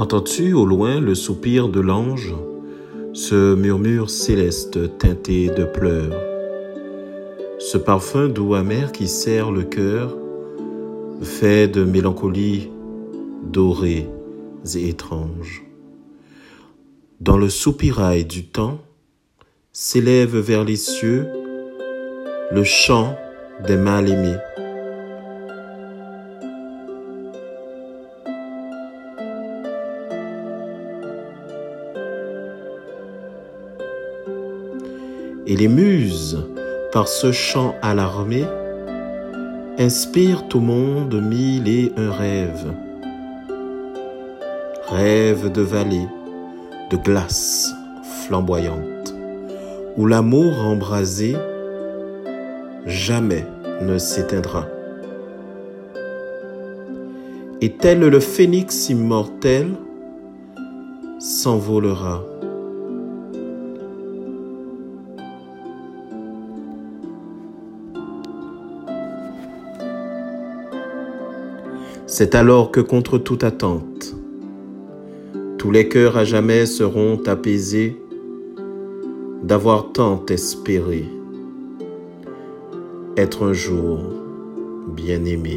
Entends-tu au loin le soupir de l'ange, ce murmure céleste teinté de pleurs, ce parfum doux amer qui serre le cœur, fait de mélancolie dorée et étrange. Dans le soupirail du temps, s'élève vers les cieux le chant des mal-aimés. Et les muses, par ce chant alarmé, inspirent au monde mille et un rêves. Rêves de vallées, de glace flamboyante, où l'amour embrasé jamais ne s'éteindra. Et tel le phénix immortel s'envolera. C'est alors que contre toute attente, tous les cœurs à jamais seront apaisés d'avoir tant espéré être un jour bien aimé.